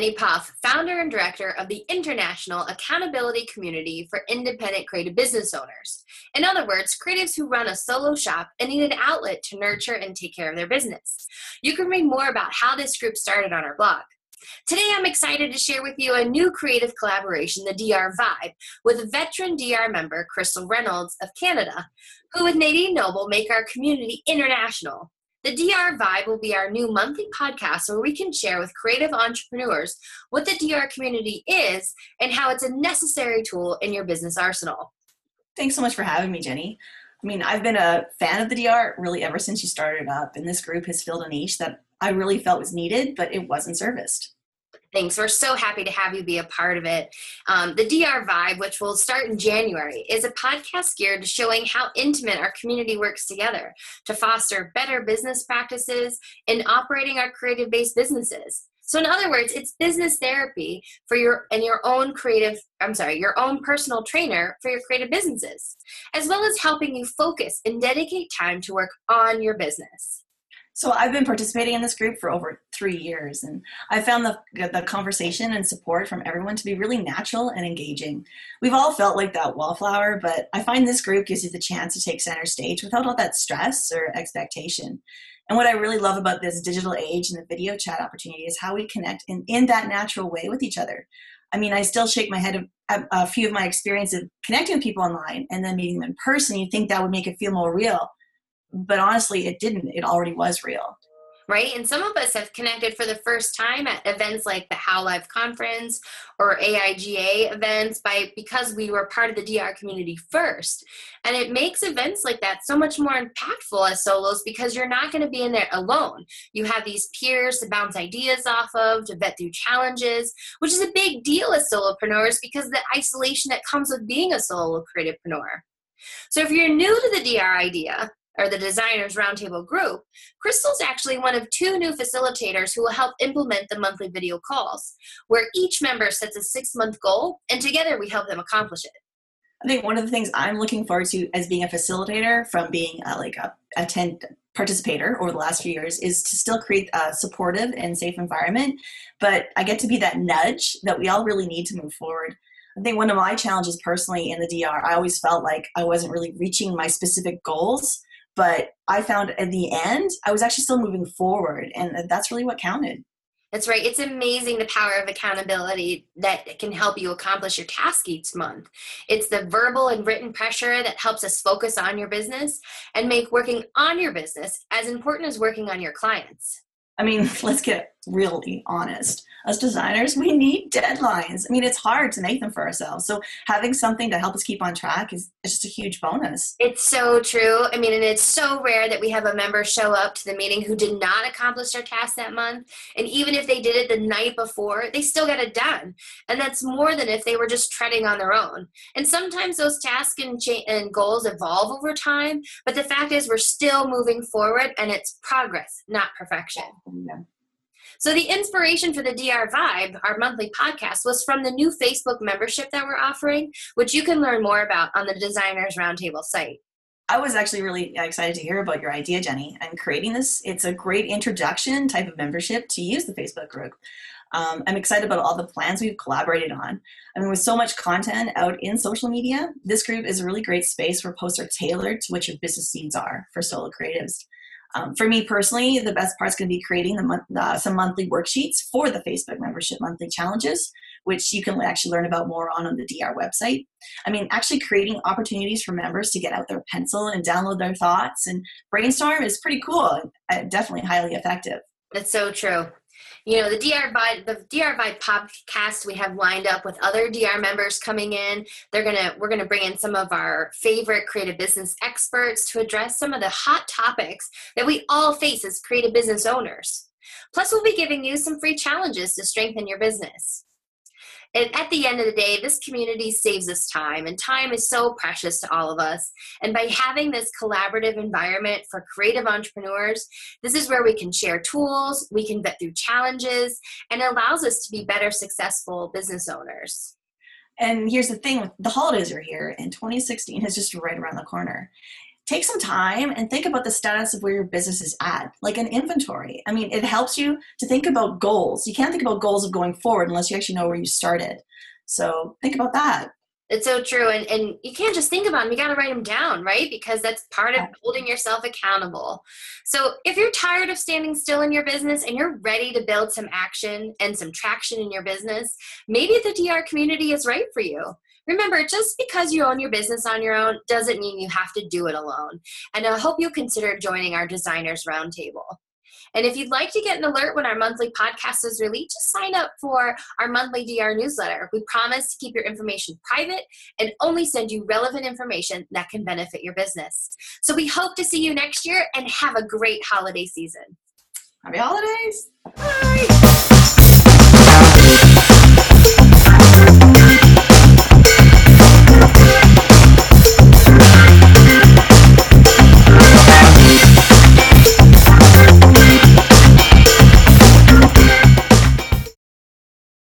Jenny Puff, founder and director of the International Accountability Community for Independent Creative Business Owners. In other words, creatives who run a solo shop and need an outlet to nurture and take care of their business. You can read more about how this group started on our blog. Today, I'm excited to share with you a new creative collaboration, the DR Vibe, with veteran DR member Crystal Reynolds of Canada, who with Nadine Noble make our community international. The DR Vibe will be our new monthly podcast where we can share with creative entrepreneurs what the DR community is and how it's a necessary tool in your business arsenal. Thanks so much for having me, Jenny. I mean, I've been a fan of the DR really ever since you started up, and this group has filled a niche that I really felt was needed, but it wasn't serviced. Thanks. We're so happy to have you be a part of it. Um, the DR Vibe, which will start in January, is a podcast geared to showing how intimate our community works together to foster better business practices in operating our creative based businesses. So, in other words, it's business therapy for your and your own creative, I'm sorry, your own personal trainer for your creative businesses, as well as helping you focus and dedicate time to work on your business. So I've been participating in this group for over three years, and I found the the conversation and support from everyone to be really natural and engaging. We've all felt like that wallflower, but I find this group gives you the chance to take center stage without all that stress or expectation. And what I really love about this digital age and the video chat opportunity is how we connect in, in that natural way with each other. I mean, I still shake my head at a few of my experiences connecting with people online and then meeting them in person. You think that would make it feel more real but honestly it didn't it already was real right? And some of us have connected for the first time at events like the HOW Live conference or AIGA events by because we were part of the dr community first. And it makes events like that so much more impactful as solos because you're not going to be in there alone. You have these peers to bounce ideas off of to vet through challenges which is a big deal as solopreneurs because the isolation that comes with being a solo creativepreneur so if you're new to the DR idea, or the Designers Roundtable group, Crystal's actually one of two new facilitators who will help implement the monthly video calls, where each member sets a six month goal and together we help them accomplish it. I think one of the things I'm looking forward to as being a facilitator from being a, like a attend participator over the last few years is to still create a supportive and safe environment, but I get to be that nudge that we all really need to move forward. I think one of my challenges personally in the DR, I always felt like I wasn't really reaching my specific goals but I found at the end, I was actually still moving forward, and that's really what counted. That's right. It's amazing the power of accountability that can help you accomplish your task each month. It's the verbal and written pressure that helps us focus on your business and make working on your business as important as working on your clients. I mean, let's get really honest as designers, we need deadlines. I mean, it's hard to make them for ourselves. So having something to help us keep on track is, is just a huge bonus. It's so true. I mean, and it's so rare that we have a member show up to the meeting who did not accomplish their task that month. And even if they did it the night before, they still got it done. And that's more than if they were just treading on their own. And sometimes those tasks and, cha- and goals evolve over time. But the fact is, we're still moving forward and it's progress, not perfection. Yeah. So the inspiration for the DR Vibe, our monthly podcast, was from the new Facebook membership that we're offering, which you can learn more about on the Designers Roundtable site. I was actually really excited to hear about your idea, Jenny, and creating this. It's a great introduction type of membership to use the Facebook group. Um, I'm excited about all the plans we've collaborated on. I mean, with so much content out in social media, this group is a really great space where posts are tailored to what your business needs are for solo creatives. Um, for me personally, the best part is going to be creating the uh, some monthly worksheets for the Facebook membership monthly challenges, which you can actually learn about more on, on the DR website. I mean, actually creating opportunities for members to get out their pencil and download their thoughts and brainstorm is pretty cool. And definitely highly effective. That's so true you know the dr vibe the dr vibe podcast we have lined up with other dr members coming in. They're gonna we're gonna bring in some of our favorite creative business experts to address some of the hot topics that we all face as creative business owners. Plus we'll be giving you some free challenges to strengthen your business and at the end of the day, this community saves us time, and time is so precious to all of us. And by having this collaborative environment for creative entrepreneurs, this is where we can share tools, we can vet through challenges, and it allows us to be better, successful business owners. And here's the thing the holidays are here, and 2016 is just right around the corner take some time and think about the status of where your business is at, like an inventory. I mean, it helps you to think about goals. You can't think about goals of going forward unless you actually know where you started. So think about that. It's so true. And, and you can't just think about them, you got to write them down, right? Because that's part of holding yourself accountable. So if you're tired of standing still in your business and you're ready to build some action and some traction in your business, maybe the DR community is right for you. Remember, just because you own your business on your own doesn't mean you have to do it alone. And I hope you'll consider joining our Designers Roundtable. And if you'd like to get an alert when our monthly podcast is released, just sign up for our monthly DR newsletter. We promise to keep your information private and only send you relevant information that can benefit your business. So we hope to see you next year and have a great holiday season. Happy holidays! Bye!